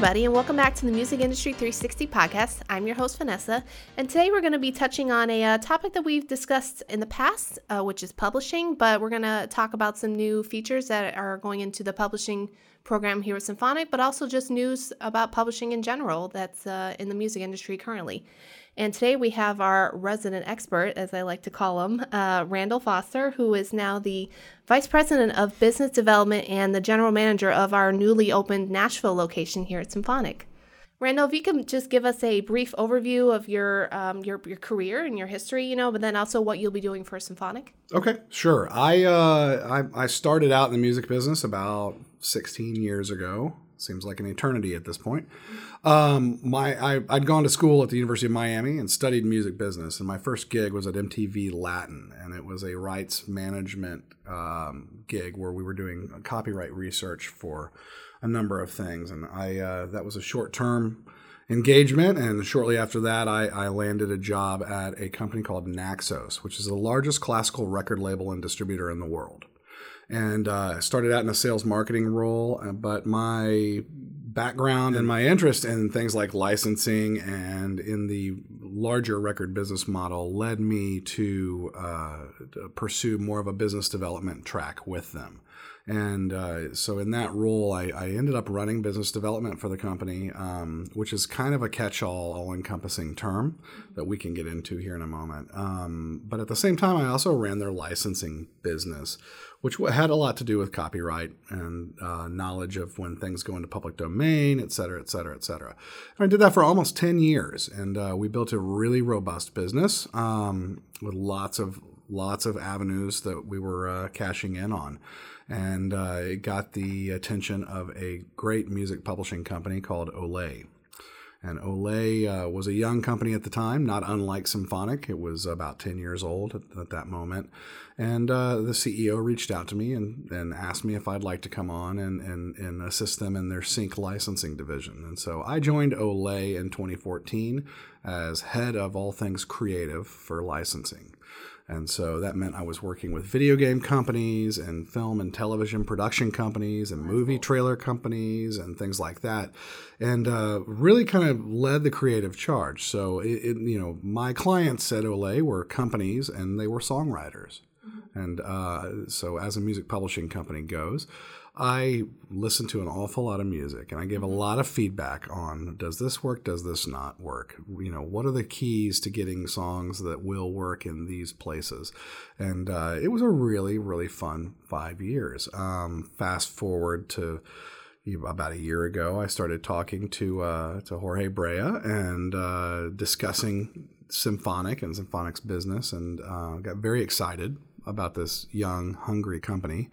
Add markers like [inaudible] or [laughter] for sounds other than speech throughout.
everybody, and welcome back to the Music Industry 360 podcast. I'm your host, Vanessa, and today we're going to be touching on a uh, topic that we've discussed in the past, uh, which is publishing, but we're going to talk about some new features that are going into the publishing program here at Symphonic, but also just news about publishing in general that's uh, in the music industry currently. And today we have our resident expert, as I like to call him, uh, Randall Foster, who is now the Vice President of Business Development and the General Manager of our newly opened Nashville location here at Symphonic. Randall, if you can just give us a brief overview of your um, your your career and your history, you know, but then also what you'll be doing for Symphonic. Okay, sure. I uh, I, I started out in the music business about 16 years ago. Seems like an eternity at this point. Um, my I, had gone to school at the University of Miami and studied music business, and my first gig was at MTV Latin, and it was a rights management um, gig where we were doing copyright research for a number of things, and I uh, that was a short term engagement. And shortly after that, I, I, landed a job at a company called Naxos, which is the largest classical record label and distributor in the world. And uh, started out in a sales marketing role, uh, but my background and my interest in things like licensing and in the larger record business model led me to, uh, to pursue more of a business development track with them. And uh, so, in that role, I, I, ended up running business development for the company, um, which is kind of a catch all, all encompassing term that we can get into here in a moment. Um, but at the same time, I also ran their licensing business, which had a lot to do with copyright and uh, knowledge of when things go into public domain, et cetera, et cetera, et cetera. And I did that for almost 10 years, and uh, we built a really robust business um, with lots of lots of avenues that we were uh, cashing in on. And uh, it got the attention of a great music publishing company called Olé. And Olé uh, was a young company at the time, not unlike Symphonic. It was about 10 years old at, at that moment. And uh, the CEO reached out to me and, and asked me if I'd like to come on and, and, and assist them in their sync licensing division. And so I joined Olé in 2014 as head of all things creative for licensing. And so that meant I was working with video game companies and film and television production companies and movie trailer companies and things like that. And uh, really kind of led the creative charge. So, it, it, you know, my clients at Olé were companies and they were songwriters. Mm-hmm. And uh, so, as a music publishing company goes, I listen to an awful lot of music and I give a lot of feedback on does this work, does this not work? You know, what are the keys to getting songs that will work in these places? And uh, it was a really, really fun five years. Um, fast forward to about a year ago, I started talking to uh, to Jorge Brea and uh, discussing symphonic and symphonic's business, and uh, got very excited about this young, hungry company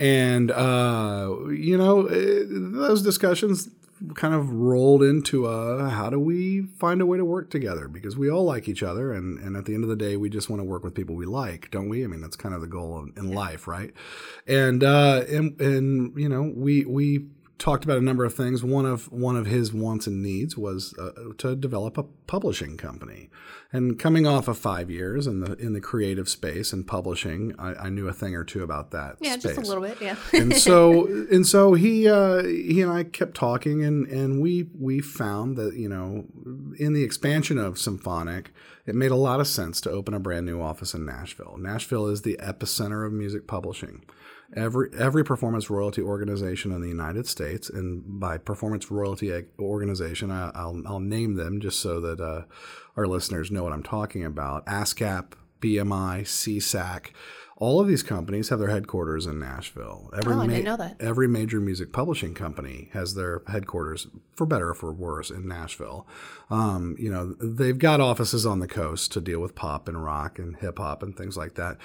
and, uh, you know, eh, those discussions kind of rolled into a how do we find a way to work together? Because we all like each other and, and at the end of the day we just want to work with people we like don't we? I mean that's kind of the goal in life right? And uh and, and you know we we talked about a number of things. One of one of his wants and needs was uh, to develop a publishing company. And coming off of five years in the in the creative space and publishing, I, I knew a thing or two about that. Yeah, space. just a little bit. Yeah. and so [laughs] and so he uh, he and I kept talking, and and we we found that you know in the expansion of Symphonic, it made a lot of sense to open a brand new office in Nashville. Nashville is the epicenter of music publishing every every performance royalty organization in the United States, and by performance royalty organization, I, will I'll name them just so that uh, our listeners know what I'm talking about. ASCAP, BMI, SESAC. All of these companies have their headquarters in Nashville. Every oh, I ma- didn't know that. Every major music publishing company has their headquarters, for better or for worse, in Nashville. Um, you know, they've got offices on the coast to deal with pop and rock and hip hop and things like that,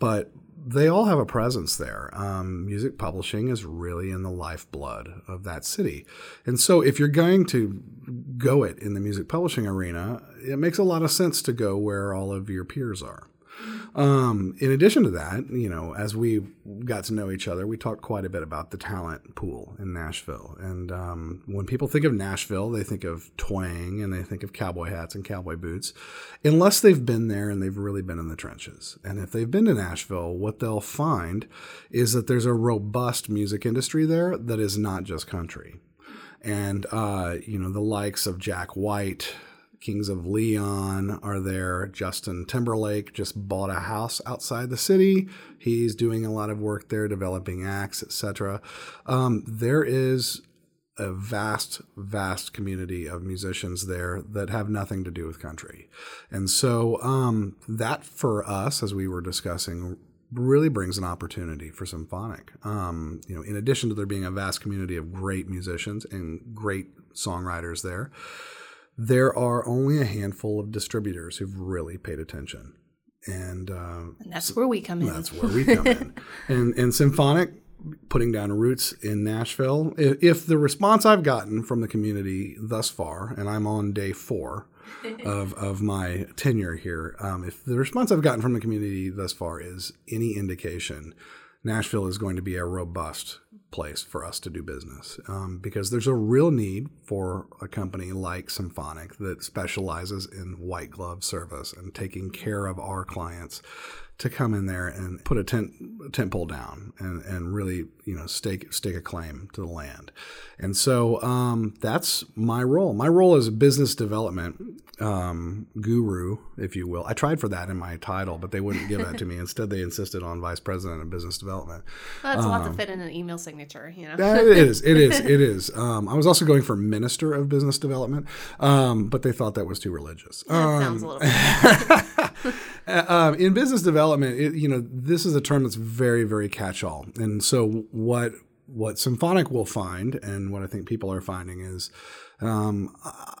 but they all have a presence there. Um, music publishing is really in the lifeblood of that city. And so, if you're going to go it in the music publishing arena, it makes a lot of sense to go where all of your peers are. Um, in addition to that, you know, as we got to know each other, we talked quite a bit about the talent pool in Nashville. And um, when people think of Nashville, they think of twang and they think of cowboy hats and cowboy boots, unless they've been there and they've really been in the trenches. And if they've been to Nashville, what they'll find is that there's a robust music industry there that is not just country. and uh, you know the likes of Jack White, Kings of Leon are there. Justin Timberlake just bought a house outside the city. He's doing a lot of work there, developing acts, etc. Um, there is a vast, vast community of musicians there that have nothing to do with country. And so um, that for us, as we were discussing, really brings an opportunity for symphonic. Um, you know, in addition to there being a vast community of great musicians and great songwriters there, there are only a handful of distributors who've really paid attention. And, uh, and that's where we come in. That's where we come in. [laughs] And, and symphonic putting down roots in Nashville. If the response I've gotten from the community thus far, and I'm on day four [laughs] of, of my tenure here, um, if the response I've gotten from the community thus far is any indication, Nashville is going to be a robust place for us to do business um, because there's a real need for a company like Symphonic that specializes in white glove service and taking care of our clients to come in there and put a tent a tent pole down and, and really you know stake stake a claim to the land. And so um, that's my role. My role as a business development um, guru if you will. I tried for that in my title but they wouldn't give that to me. [laughs] Instead they insisted on vice president of business development. Well, that's um, a lot to um, fit in an email signature you know. It is it is [laughs] it is. Um, i was also going for minister of business development um, but they thought that was too religious. That sounds a little [laughs] uh, um, in business development, it, you know, this is a term that's very, very catch-all. And so, what what Symphonic will find, and what I think people are finding is, um,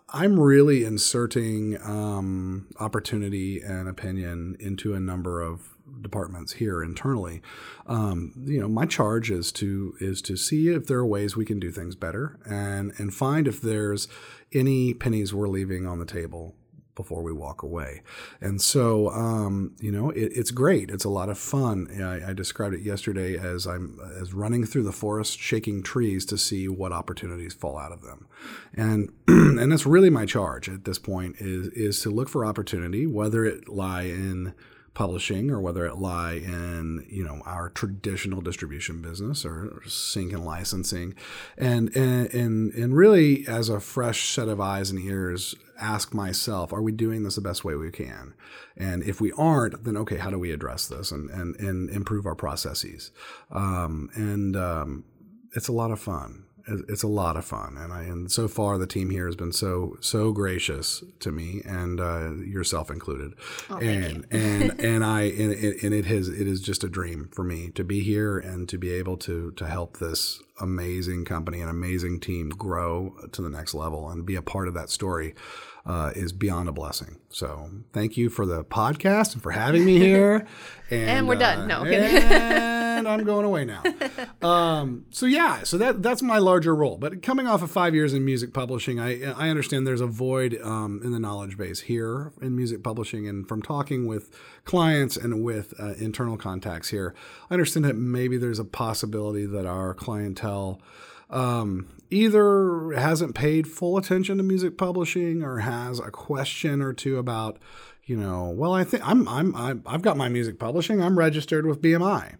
I'm really inserting um, opportunity and opinion into a number of departments here internally. Um, you know, my charge is to is to see if there are ways we can do things better, and and find if there's any pennies we're leaving on the table before we walk away. And so, um, you know, it, it's great. It's a lot of fun. I, I, described it yesterday as I'm as running through the forest, shaking trees to see what opportunities fall out of them. And [clears throat] and that's really my charge at this point is is to look for opportunity, whether it lie in publishing or whether it lie in you know our traditional distribution business or sync and licensing and and and, and really as a fresh set of eyes and ears ask myself, are we doing this the best way we can? And if we aren't, then okay, how do we address this and, and, and improve our processes? Um, and um, it's a lot of fun. It's a lot of fun, and I and so far the team here has been so so gracious to me, and uh, yourself included. Oh, and and [laughs] and I and, and it has it is just a dream for me to be here and to be able to to help this amazing company, and amazing team grow to the next level, and be a part of that story uh, is beyond a blessing. So thank you for the podcast and for having me [laughs] here. And, and we're done. No, and I'm going away now. [laughs] Um, so yeah, so that that's my larger role. But coming off of five years in music publishing, I I understand there's a void um, in the knowledge base here in music publishing, and from talking with clients and with uh, internal contacts here, I understand that maybe there's a possibility that our clientele um, either hasn't paid full attention to music publishing or has a question or two about, you know, well, I think I'm I'm I've got my music publishing. I'm registered with BMI.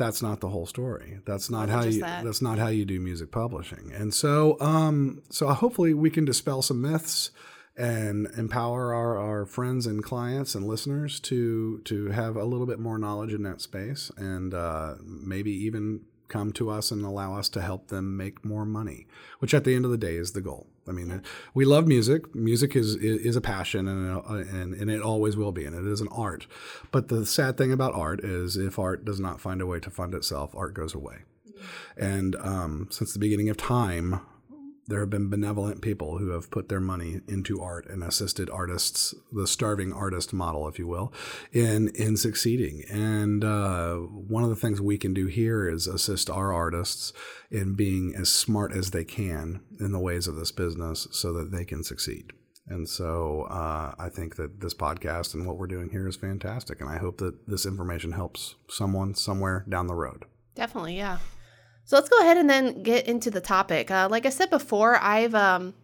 That's not the whole story. That's not how you. That. That's not how you do music publishing. And so, um, so hopefully we can dispel some myths and empower our, our friends and clients and listeners to to have a little bit more knowledge in that space and uh, maybe even come to us and allow us to help them make more money, which at the end of the day is the goal. I mean, we love music. Music is is a passion, and, and and it always will be, and it is an art. But the sad thing about art is, if art does not find a way to fund itself, art goes away. And um, since the beginning of time, there have been benevolent people who have put their money into art and assisted artists, the starving artist model, if you will, in in succeeding. And uh, one of the things we can do here is assist our artists in being as smart as they can in the ways of this business, so that they can succeed. And so uh, I think that this podcast and what we're doing here is fantastic, and I hope that this information helps someone somewhere down the road. Definitely, yeah. So let's go ahead and then get into the topic. Uh, like I said before, I've um,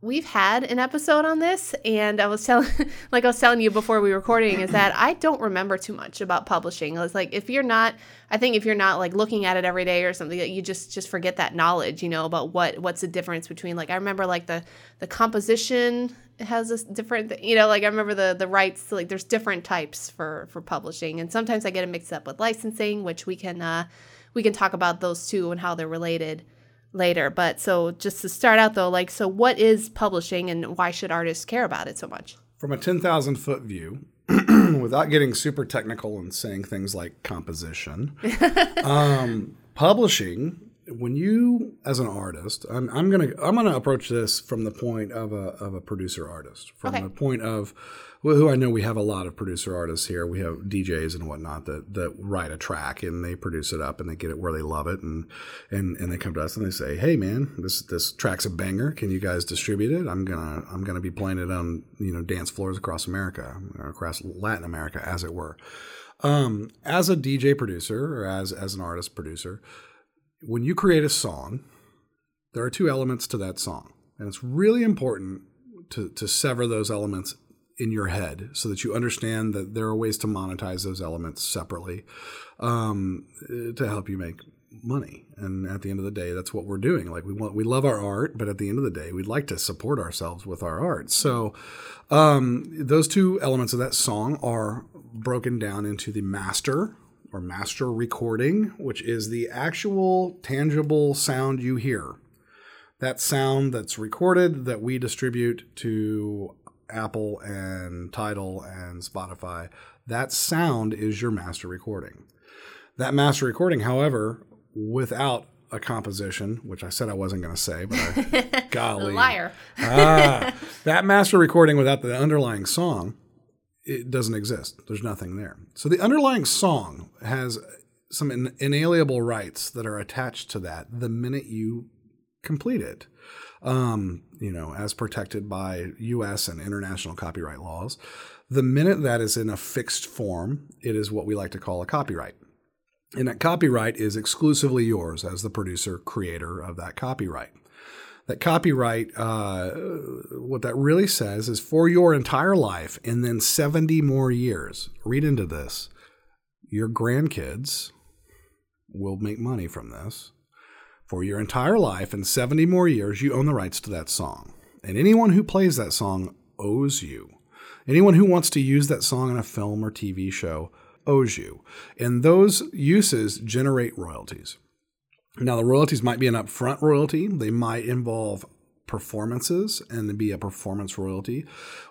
we've had an episode on this, and I was telling, [laughs] like I was telling you before we were recording, is that I don't remember too much about publishing. It's like if you're not, I think if you're not like looking at it every day or something, you just just forget that knowledge, you know, about what what's the difference between like I remember like the the composition has a different, you know, like I remember the the rights, like there's different types for for publishing, and sometimes I get it mixed up with licensing, which we can uh we can talk about those two and how they're related later. But so just to start out though, like, so what is publishing and why should artists care about it so much? From a 10,000 foot view, [clears throat] without getting super technical and saying things like composition, [laughs] um, publishing, when you as an artist, I'm, I'm, gonna I'm gonna approach this from the point of a of a producer artist, from okay. the point of who I know we have a lot of producer artists here. We have DJs and whatnot that that write a track and they produce it up and they get it where they love it and and and they come to us and they say, "Hey, man, this this track's a banger. Can you guys distribute it? I'm gonna I'm gonna be playing it on you know dance floors across America, across Latin America, as it were." Um, as a DJ producer or as as an artist producer, when you create a song, there are two elements to that song, and it's really important to to sever those elements in your head so that you understand that there are ways to monetize those elements separately um, to help you make money. And at the end of the day that's what we're doing. Like we want we love our art but at the end of the day we'd like to support ourselves with our art. So um, those two elements of that song are broken down into the master or master recording which is the actual tangible sound you hear that sound that's recorded that we distribute to Apple and Tidal and Spotify, that sound is your master recording. That master recording, however, without a composition, which I said I wasn't going to say, but I, [laughs] golly, liar. ah, that master recording without the underlying song, it doesn't exist. There's nothing there. So the underlying song has some inalienable rights that are attached to that the minute you complete it um, you know, as protected by U.S. and international copyright laws. The minute that is in a fixed form, it is what we like to call a copyright. And that copyright is exclusively yours as the producer, creator of that copyright. That copyright, uh, what that really says is for your entire life and then 70 more years. Read into this. Your grandkids will make money from this for your entire life and 70 more years, you own the rights to that song. And anyone who plays that song owes you. Anyone who wants to use that song in a film or TV show owes you. And those uses generate royalties. Now, the royalties might be an upfront royalty, they might involve performances and be a performance royalty.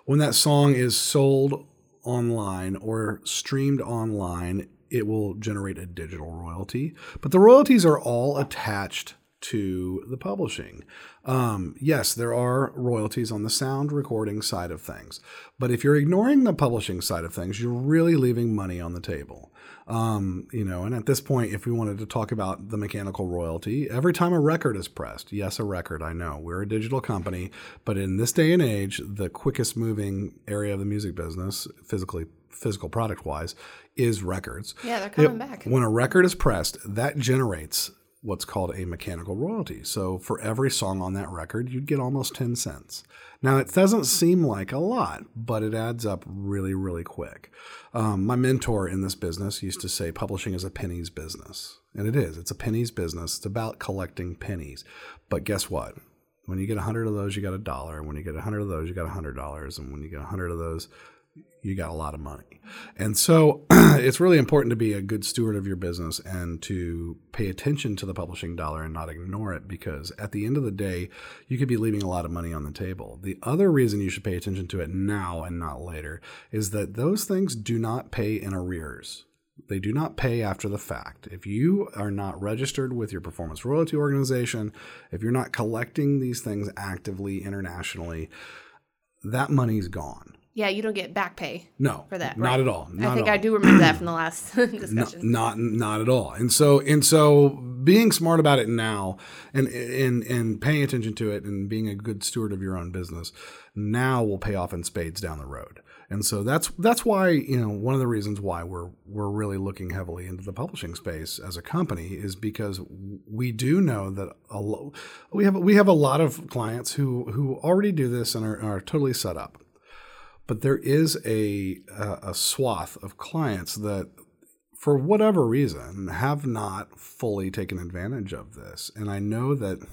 When that song is sold online or streamed online, it will generate a digital royalty. But the royalties are all attached to the publishing. Um, yes, there are royalties on the sound recording side of things, but if you're ignoring the publishing side of things, you're really leaving money on the table. Um, you know, and at this point, if we wanted to talk about the mechanical royalty, every time a record is pressed, yes, a record, I know we're a digital company, but in this day and age, the quickest moving area of the music business, physically physical product wise, is records. Yeah, they're coming it, back. When a record is pressed, that generates what's called a mechanical royalty. So for every song on that record, you'd get almost 10 cents. Now, it doesn't seem like a lot, but it adds up really, really quick. Um, my mentor in this business used to say publishing is a pennies business. And it is. It's a pennies business. It's about collecting pennies. But guess what? When you get 100 of those, you got a dollar. When you get 100 of those, you got $100. And when you get 100 of those, you got a lot of money. And so [clears throat] it's really important to be a good steward of your business and to pay attention to the publishing dollar and not ignore it because at the end of the day, you could be leaving a lot of money on the table. The other reason you should pay attention to it now and not later is that those things do not pay in arrears. They do not pay after the fact. If you are not registered with your performance royalty organization, if you're not collecting these things actively internationally, that money's gone yeah, you don't get back pay. No, for that. Not right? at all. Not I think all. I do remember that from the last [clears throat] [laughs] discussion. No, not not at all. And so and so being smart about it now and and and paying attention to it and being a good steward of your own business now will pay off in spades down the road. And so that's that's why you know one of the reasons why we're we're really looking heavily into the publishing space as a company is because we do know that a lo- we have we have a lot of clients who who already do this and are, are totally set up, but there is a, a swath of clients that for whatever reason have not fully taken advantage of this, and I know that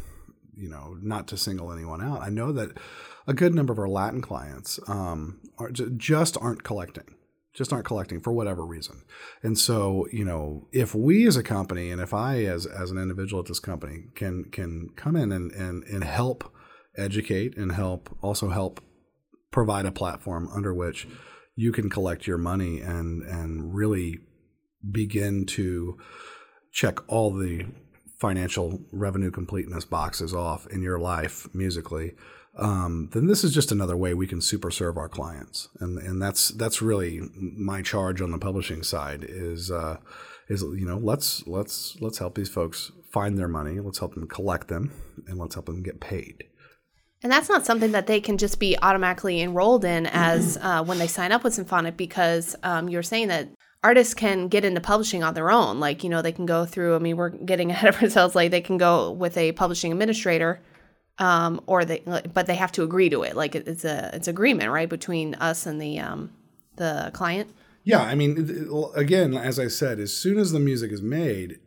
you know not to single anyone out, I know that a good number of our Latin clients um, are just aren't collecting, just aren't collecting for whatever reason. And so, you know, if we as a company and if I as as an individual at this company can can come in and and, and help educate and help also help provide a platform under which you can collect your money and and really begin to check all the financial revenue completeness boxes off in your life musically um, then this is just another way we can super serve our clients, and and that's that's really my charge on the publishing side is uh, is you know let's let's let's help these folks find their money, let's help them collect them, and let's help them get paid. And that's not something that they can just be automatically enrolled in as uh, when they sign up with Symphonic, because um, you're saying that artists can get into publishing on their own. Like, you know, they can go through, I mean, we're getting [laughs] ahead of ourselves, like, they can go with a publishing administrator um, or they but they have to agree to it. Like it's a it's agreement right between us and the um, the client. Yeah, I mean, again, as I said, as soon as the music is made,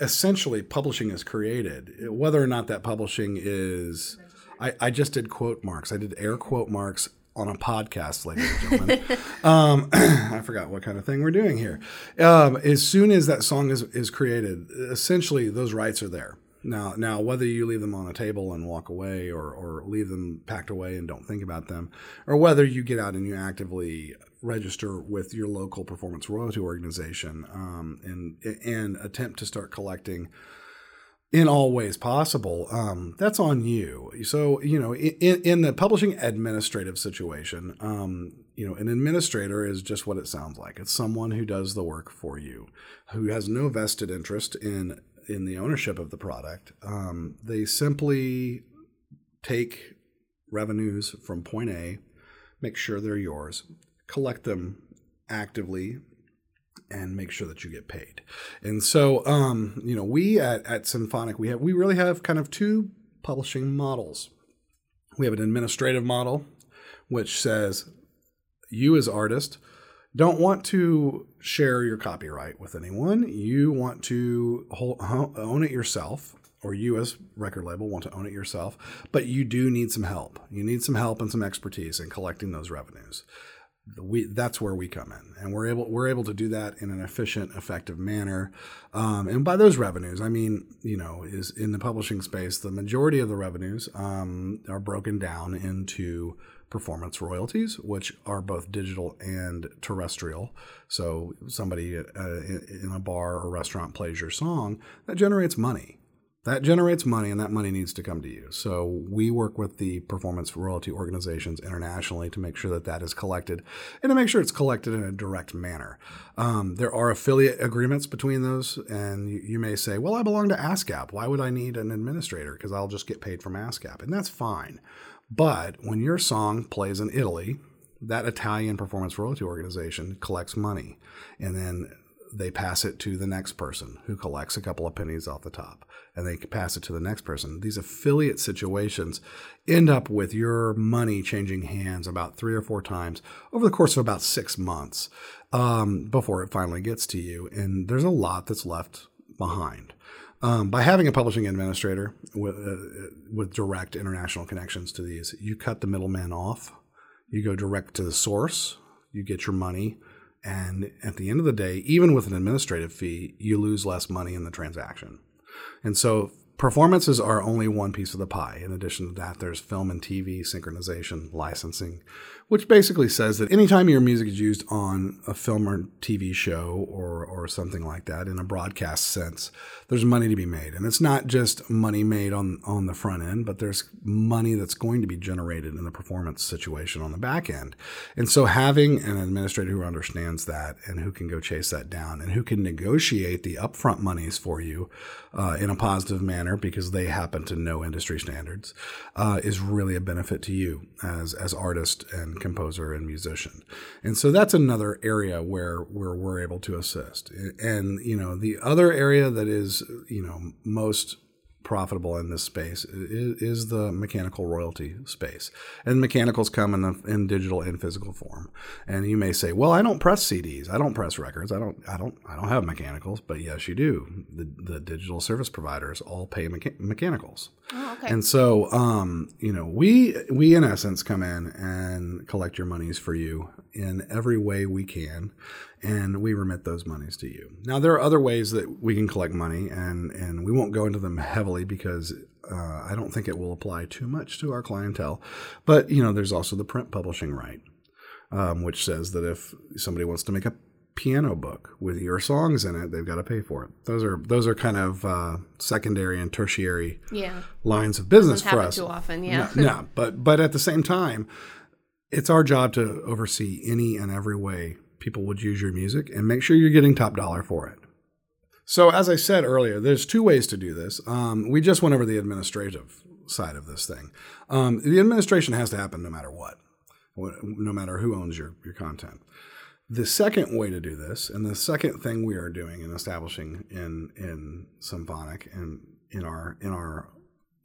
essentially publishing is created. Whether or not that publishing is, I, I just did quote marks. I did air quote marks on a podcast, ladies and gentlemen. [laughs] um, [clears throat] I forgot what kind of thing we're doing here. Um, as soon as that song is, is created, essentially those rights are there. Now, now whether you leave them on a table and walk away, or or leave them packed away and don't think about them, or whether you get out and you actively register with your local performance royalty organization um, and and attempt to start collecting in all ways possible, um, that's on you. So, you know, in, in the publishing administrative situation, um, you know, an administrator is just what it sounds like. It's someone who does the work for you, who has no vested interest in in the ownership of the product. Um, they simply take revenues from point A, make sure they're yours, collect them actively, and make sure that you get paid. And so, um, you know, we at, at Symphonic, we have we really have kind of two publishing models. We have an administrative model, which says you as artist don't want to share your copyright with anyone. You want to hold, own it yourself, or you as record label want to own it yourself, but you do need some help. You need some help and some expertise in collecting those revenues. We, that's where we come in, and we're able we're able to do that in an efficient, effective manner. Um, and by those revenues, I mean you know is in the publishing space, the majority of the revenues um, are broken down into performance royalties, which are both digital and terrestrial. So, somebody uh, in a bar or restaurant plays your song, that generates money. That generates money, and that money needs to come to you. So, we work with the performance royalty organizations internationally to make sure that that is collected and to make sure it's collected in a direct manner. Um, there are affiliate agreements between those, and you, you may say, Well, I belong to ASCAP. Why would I need an administrator? Because I'll just get paid from ASCAP. And that's fine. But when your song plays in Italy, that Italian performance royalty organization collects money and then they pass it to the next person who collects a couple of pennies off the top and they pass it to the next person. These affiliate situations end up with your money changing hands about three or four times over the course of about six months um, before it finally gets to you. And there's a lot that's left behind. Um, by having a publishing administrator with, uh, with direct international connections to these, you cut the middleman off. You go direct to the source. You get your money. And at the end of the day, even with an administrative fee, you lose less money in the transaction. And so performances are only one piece of the pie. In addition to that, there's film and TV synchronization, licensing, which basically says that anytime your music is used on a film or TV show or, or something like that in a broadcast sense, there's money to be made. And it's not just money made on, on the front end, but there's money that's going to be generated in the performance situation on the back end. And so having an administrator who understands that and who can go chase that down and who can negotiate the upfront monies for you uh, in a positive manner designer because they happen to know industry standards uh, is really a benefit to you as as artist and composer and musician. And so that's another area where where we're able to assist. And you know the other area that is you know most profitable in this space is, is, the mechanical royalty space. And mechanicals come in the in digital and physical form. And you may say, "Well, I don't press CDs. I don't press records. I don't I don't I don't have mechanicals." But yes, you do. The the digital service providers all pay mecha- mechanicals. Oh, okay. And so um, you know, we we in essence come in and collect your monies for you in every way we can and we remit those monies to you. Now, there are other ways that we can collect money, and, and we won't go into them heavily because uh, I don't think it will apply too much to our clientele. But, you know, there's also the print publishing right, um, which says that if somebody wants to make a piano book with your songs in it, they've got to pay for it. Those are those are kind of uh, secondary and tertiary yeah. lines of business for us. Too often, yeah. No, no, but but at the same time, it's our job to oversee any and every way people would use your music and make sure you're getting top dollar for it. So, as I said earlier, there's two ways to do this. Um, we just went over the administrative side of this thing. Um, the administration has to happen no matter what, no matter who owns your, your content. The second way to do this, and the second thing we are doing and establishing in in Symphonic and in our in our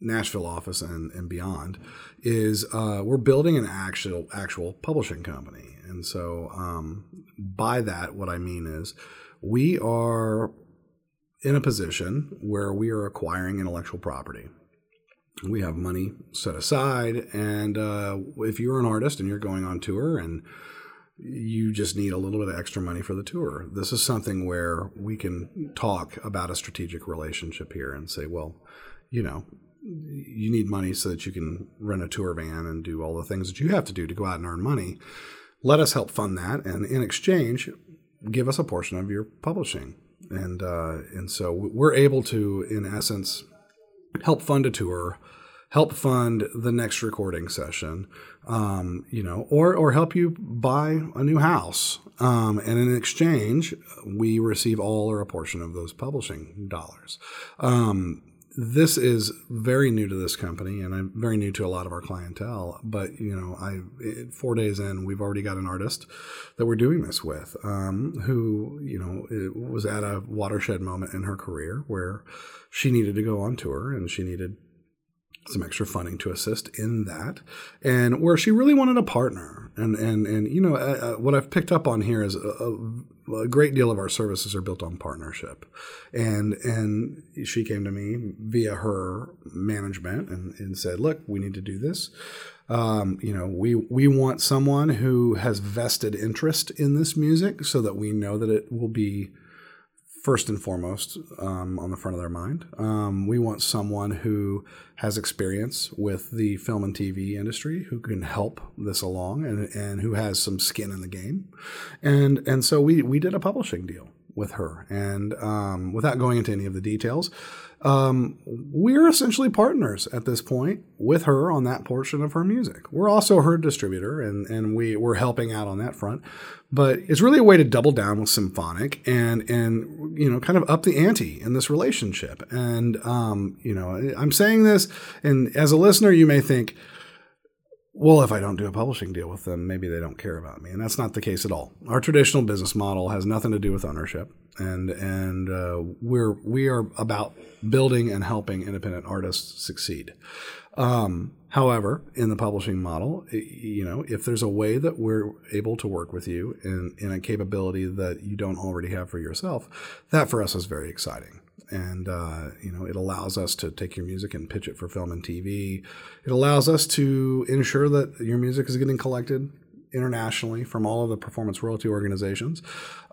Nashville office and, and beyond is uh, we're building an actual actual publishing company. And so um, by that, what I mean is we are in a position where we are acquiring intellectual property. We have money set aside, and uh, if you're an artist and you're going on tour and you just need a little bit of extra money for the tour. This is something where we can talk about a strategic relationship here and say, well, you know, you need money so that you can rent a tour van and do all the things that you have to do to go out and earn money. Let us help fund that, and in exchange, give us a portion of your publishing. And uh, and so we're able to, in essence, help fund a tour, help fund the next recording session, um, you know, or or help you buy a new house. Um, and in exchange, we receive all or a portion of those publishing dollars. Um, this is very new to this company and I'm very new to a lot of our clientele. But, you know, I, four days in, we've already got an artist that we're doing this with um, who, you know, was at a watershed moment in her career where she needed to go on tour and she needed some extra funding to assist in that, and where she really wanted a partner. And and and you know uh, uh what I've picked up on here is a, a, great deal of our services are built on partnership, and and she came to me via her management and, and said, look, we need to do this. Um, you know, we we want someone who has vested interest in this music so that we know that it will be first and foremost um, on the front of their mind. Um, we want someone who has experience with the film and TV industry who can help this along and, and who has some skin in the game. And and so we we did a publishing deal with her. And um, without going into any of the details, um, we're essentially partners at this point with her on that portion of her music. We're also her distributor, and, and we, we're helping out on that front. But it's really a way to double down with Symphonic and and you know kind of up the ante in this relationship. And um, you know, I'm saying this, and as a listener, you may think, well, if I don't do a publishing deal with them, maybe they don't care about me, and that's not the case at all. Our traditional business model has nothing to do with ownership, and and uh, we're we are about building and helping independent artists succeed. Um, however, in the publishing model, you know, if there's a way that we're able to work with you in, in a capability that you don't already have for yourself, that for us is very exciting and uh, you know it allows us to take your music and pitch it for film and TV. It allows us to ensure that your music is getting collected internationally from all of the performance royalty organizations,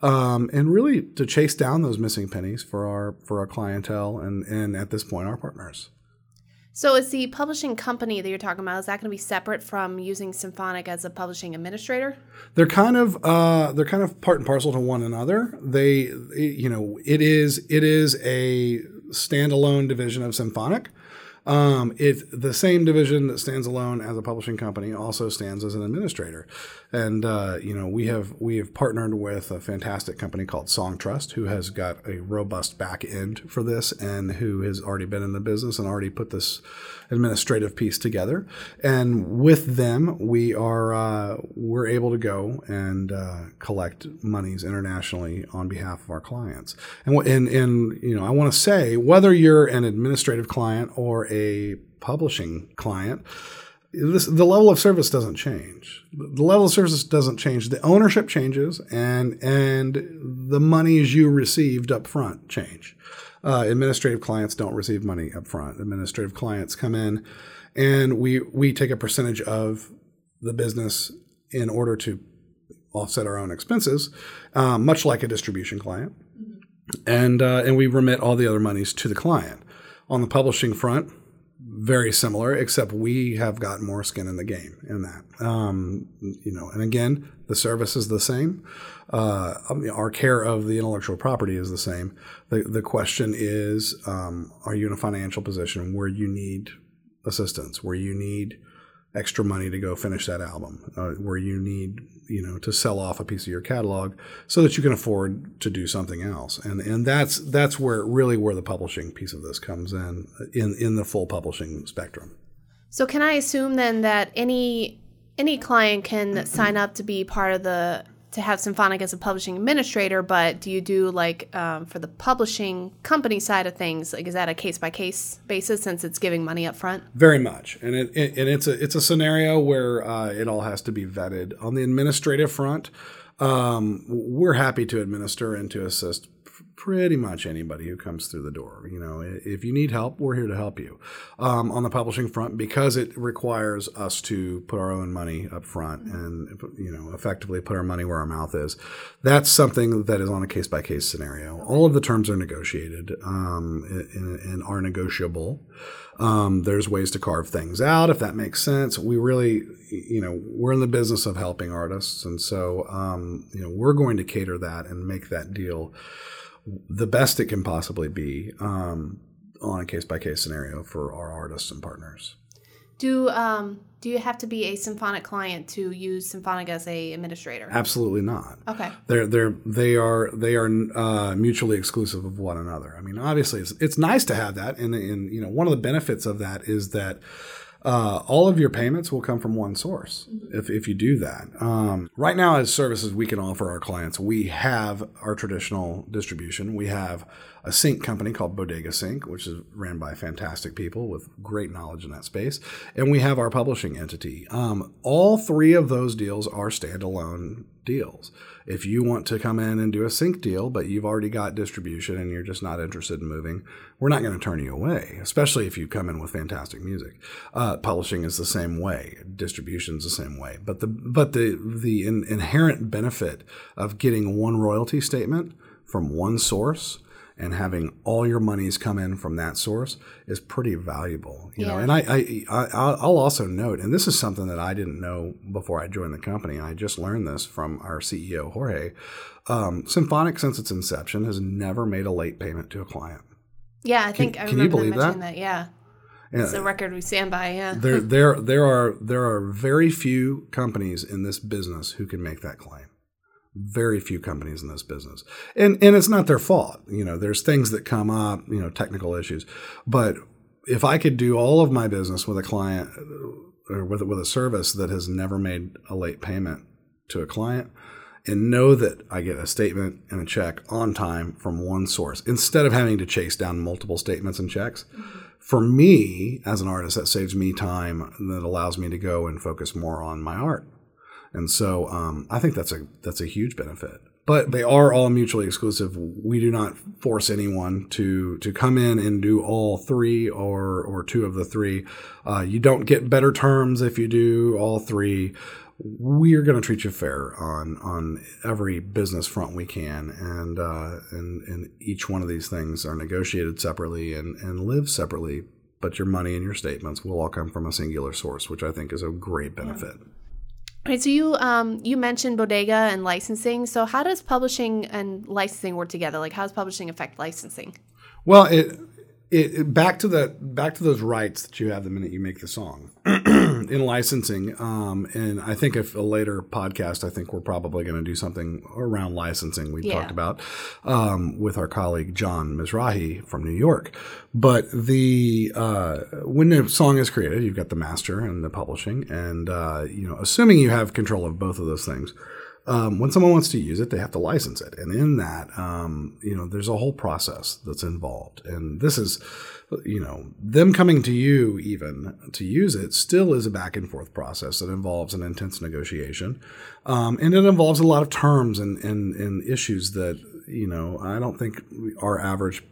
um, and really to chase down those missing pennies for our for our clientele and and at this point our partners. So is the publishing company that you're talking about is that going to be separate from using Symphonic as a publishing administrator? They're kind of uh, they're kind of part and parcel to one another. They you know it is it is a standalone division of Symphonic. Um, it the same division that stands alone as a publishing company also stands as an administrator, and uh, you know we have we have partnered with a fantastic company called Songtrust, who has got a robust back end for this, and who has already been in the business and already put this administrative piece together. And with them, we are uh, we're able to go and uh, collect monies internationally on behalf of our clients. And and and you know I want to say whether you're an administrative client or a publishing client, this, the level of service doesn't change. The level of service doesn't change. The ownership changes, and and the monies you received up front change. Uh, administrative clients don't receive money up front. Administrative clients come in, and we we take a percentage of the business in order to offset our own expenses, uh, much like a distribution client, and uh, and we remit all the other monies to the client. On the publishing front, very similar, except we have got more skin in the game in that. Um, you know, and again, the service is the same. Uh, our care of the intellectual property is the same. The the question is, um, are you in a financial position where you need assistance, where you need extra money to go finish that album, uh, where you need you know to sell off a piece of your catalog so that you can afford to do something else, and and that's that's where really where the publishing piece of this comes in in in the full publishing spectrum. So can I assume then that any any client can sign up to be part of the to have Symphonic as a publishing administrator, but do you do like um, for the publishing company side of things? Like, is that a case by case basis since it's giving money up front? Very much, and it, it and it's a it's a scenario where uh, it all has to be vetted on the administrative front. Um, we're happy to administer and to assist pretty much anybody who comes through the door. You know, if you need help, we're here to help you. Um, on the publishing front, because it requires us to put our own money up front and you know effectively put our money where our mouth is, that's something that is on a case by case scenario. All of the terms are negotiated um, and, and, are negotiable. Um, there's ways to carve things out if that makes sense. We really, you know, we're in the business of helping artists, and so um, you know we're going to cater that and make that deal the best it can possibly be um, on a case by case scenario for our artists and partners. Do um, do you have to be a symphonic client to use symphonic as a administrator? Absolutely not. Okay. They're they're they are they are uh, mutually exclusive of one another. I mean, obviously, it's, it's nice to have that, and and you know one of the benefits of that is that uh, all of your payments will come from one source mm-hmm. if, if you do that. Um, right now, as services we can offer our clients, we have our traditional distribution. We have a sync company called Bodega Sync, which is ran by fantastic people with great knowledge in that space. And we have our publishing entity. Um, all three of those deals are standalone deals. If you want to come in and do a sync deal, but you've already got distribution and you're just not interested in moving, we're not going to turn you away, especially if you come in with fantastic music. Uh, publishing is the same way, distribution is the same way. But the but the the in, inherent benefit of getting one royalty statement from one source and having all your monies come in from that source is pretty valuable you yeah. know and I, I i will also note and this is something that i didn't know before i joined the company i just learned this from our ceo jorge um, symphonic since its inception has never made a late payment to a client yeah i think can, i remember can you believe that? that yeah it's a record we stand by. Yeah. there, [laughs] there, there are there are very few companies in this business who can make that claim very few companies in this business. And and it's not their fault. You know, there's things that come up, you know, technical issues. But if I could do all of my business with a client uh, or with with a service that has never made a late payment to a client and know that I get a statement and a check on time from one source instead of having to chase down multiple statements and checks. Mm-hmm. For me, as an artist, that saves me time and that allows me to go and focus more on my art and so um, I think that's a that's a huge benefit. But they are all mutually exclusive. We do not force anyone to to come in and do all three or or two of the three. Uh, you don't get better terms if you do all three. We are going to treat you fair on on every business front we can, and uh, and and each one of these things are negotiated separately and and live separately. But your money and your statements will all come from a singular source, which I think is a great benefit. Yeah. Right, so you um, you mentioned bodega and licensing. So how does publishing and licensing work together? Like how does publishing affect licensing? Well, it it, back to that back to those rights that you have the minute you make the song [clears throat] in licensing um, and i think if a later podcast i think we're probably going to do something around licensing we Yeah. talked about um, with our colleague john mizrahi from new york but the uh, when the song is created you've got the master and the publishing and uh, you know assuming you have control of both of those things um, when someone wants to use it, they have to license it, and in that, um, you know, there's a whole process that's involved. And this is, you know, them coming to you even to use it still is a back and forth process that involves an intense negotiation, um, and it involves a lot of terms and, and and issues that you know I don't think our average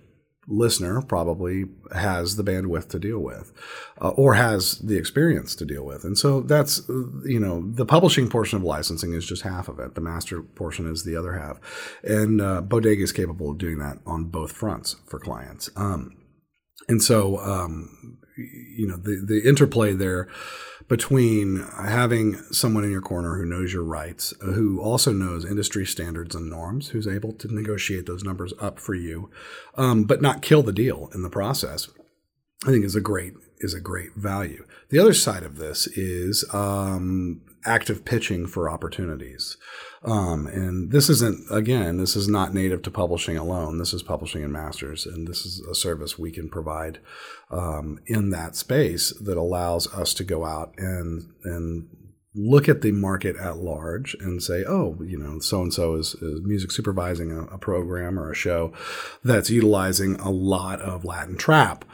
listener probably has the bandwidth to deal with uh, or has the experience to deal with. And so that's you know the publishing portion of licensing is just half of it. The master portion is the other half. And uh, bodega is capable of doing that on both fronts for clients. Um, and so um, you know the the interplay there between having someone in your corner who knows your rights, who also knows industry standards and norms, who's able to negotiate those numbers up for you, um, but not kill the deal in the process. I think is a great is a great value. The other side of this is um, active pitching for opportunities. Um, and this isn't, again, this is not native to publishing alone. This is publishing and masters. And this is a service we can provide um, in that space that allows us to go out and, and look at the market at large and say, oh, you know, so and so is music supervising a, a program or a show that's utilizing a lot of Latin trap.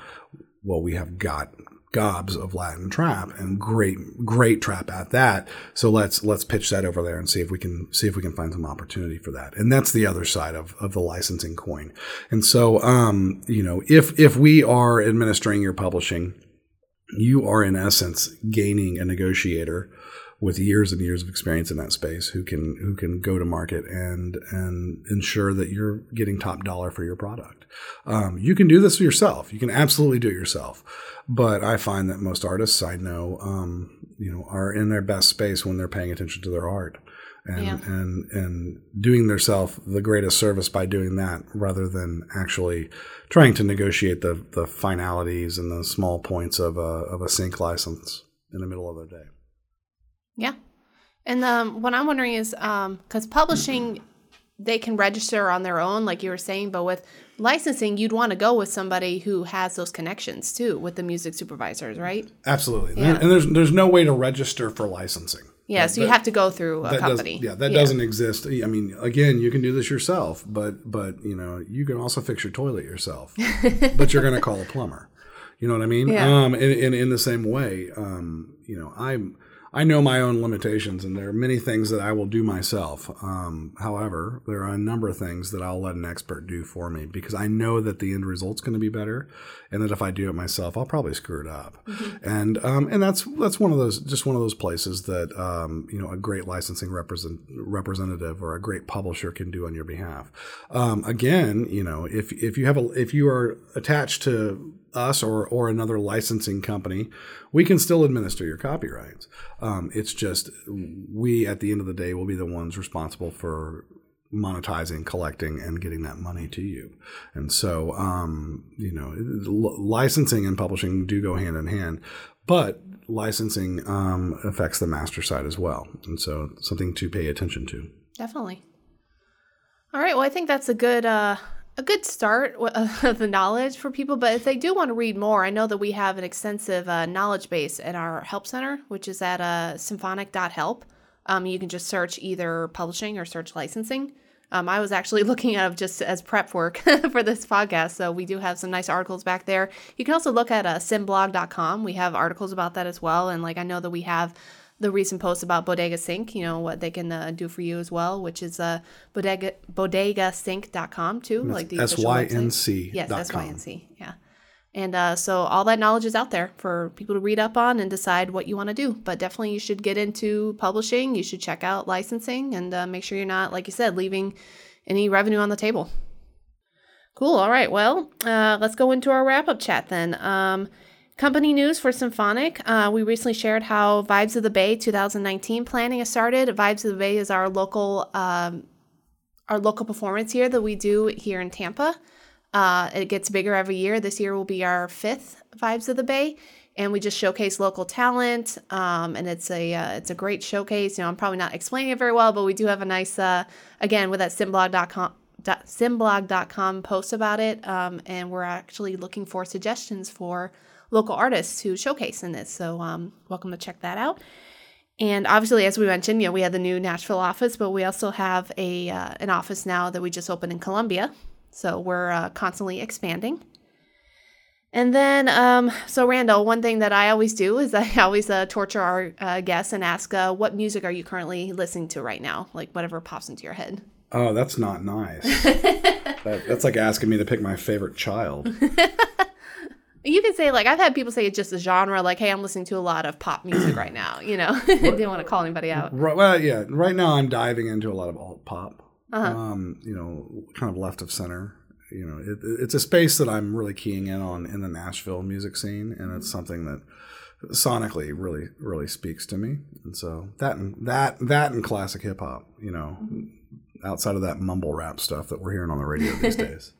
Well, we have got gobs of Latin trap and great great trap at that. So let's let's pitch that over there and see if we can see if we can find some opportunity for that. And that's the other side of, of the licensing coin. And so um, you know, if if we are administering your publishing, you are in essence gaining a negotiator with years and years of experience in that space who can who can go to market and and ensure that you're getting top dollar for your product. Um, you can do this yourself. You can absolutely do it yourself. But I find that most artists I know, um, you know, are in their best space when they're paying attention to their art. And, Yeah. and and doing themselves the greatest service by doing that rather than actually trying to negotiate the the finalities and the small points of a of a sync license in the middle of the day. Yeah. And um, what I'm wondering is because publishing, they can register on their own, like you were saying, but with licensing, you'd want to go with somebody who has those connections too with the music supervisors, right? Absolutely. Yeah. And there's there's no way to register for licensing. Yeah, so you that- have to go through a That company. Does, yeah, that doesn't exist. I mean, again, you can do this yourself, but but you know, you can also fix your toilet yourself. [laughs] but you're going to call a plumber. You know what I mean? Yeah. Um, in, in in the same way, um, you know, I'm I know my own limitations, and there are many things that I will do myself. Um, however, there are a number of things that I'll let an expert do for me because I know that the end result's going to be better, and that if I do it myself, I'll probably screw it up. And um, and that's that's one of those just one of those places that um, you know a great licensing represent, representative or a great publisher can do on your behalf. Um, again, you know, if if you have a if you are attached to us or or another licensing company, we can still administer your copyrights. Um, it's just we at the end of the day will be the ones responsible for monetizing, collecting, and getting that money to you. And so, um, you know, licensing and publishing do go hand in hand, but licensing um, affects the master side as well. And so, something to pay attention to. Definitely. All right. Well, I think that's a good uh, a good start [laughs] of the knowledge for people. But if they do want to read more, I know that we have an extensive uh, knowledge base at our help center, which is at uh, symphonic.help. Um, you can just search either publishing or search licensing. Um, I was actually [laughs] looking up just as prep work [laughs] for this podcast, so we do have some nice articles back there. You can also look at uh, simblog.com. We have articles about that as well, and like I know that we have the recent post about Bodega Sync, you know, what they can uh, do for you as well, which is uh, bodega, bodegasync.com too, like the. S-Y-N-C Yes. SYNC, yeah. And uh, so all that knowledge is out there for people to read up on and decide what you want to do. But definitely you should get into publishing. You should check out licensing and uh, make sure you're not, like you said, leaving any revenue on the table. Cool. All right. Well, uh, let's go into our wrap up chat then. Um, company news for Symphonic. Uh, we recently shared how Vibes of the Bay 2019 planning has started. Vibes of the Bay is our local um, our local performance here that we do here in Tampa. Uh, it gets bigger every year. This year will be our fifth Vibes of the Bay, and we just showcase local talent. Um, and it's a uh, it's a great showcase. You know, I'm probably not explaining it very well, but we do have a nice uh, again with that simblog.com simblog.com post about it, um, and we're actually looking for suggestions for local artists to showcase in this. So, um, welcome to check that out. And obviously, as we mentioned, you know, we have the new Nashville office, but we also have a uh, an office now that we just opened in Colombia. So we're uh, constantly expanding. And then, um, so Randall, one thing that I always do is [laughs] I always uh, torture our uh, guests and ask, uh, what music are you currently listening to right now? Like whatever pops into your head. Oh, that's not nice. [laughs] that, that's like asking me to pick my favorite child. [laughs] You can say like I've had people say it's just a genre, like, "Hey, I'm listening to a lot of pop music right now." You know, [laughs] didn't want to call anybody out. Right, well, yeah. Right now, I'm diving into a lot of alt pop. Uh-huh. Um, you know, kind of left of center. You know, it, it's a space that I'm really keying in on in the Nashville music scene, and it's something that sonically really really speaks to me. And so that and that that and classic hip hop. You know, outside of that mumble rap stuff that we're hearing on the radio these [laughs] days.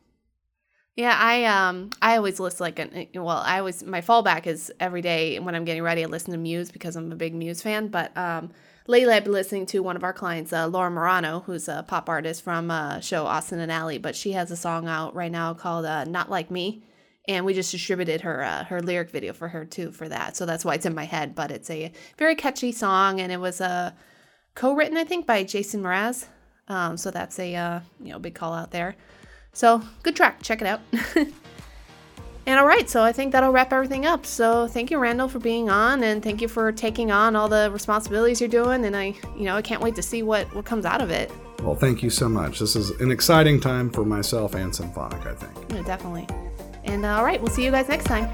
Yeah, I um I always listen like an, well, I always my fallback is every day when I'm getting ready I listen to Muse because I'm a big Muse fan, but um lately I've been listening to one of our clients, uh, Laura Marano, who's a pop artist from uh show Austin and Ally, but she has a song out right now called uh, Not Like Me. And we just distributed her uh, her lyric video for her too for that, so that's why it's in my head. But it's a very catchy song, and it was uh, co-written I think by Jason Mraz. Um, so that's a uh, you know big call out there. So, good track. Check it out. [laughs] and all right, so I think that'll wrap everything up. So, thank you, Randall, for being on, and thank you for taking on all the responsibilities you're doing. And I, you know, I can't wait to see what what comes out of it. Well, thank you so much. This is an exciting time for myself and Symphonic, I think. Yeah, definitely. And uh, all right, we'll see you guys next time.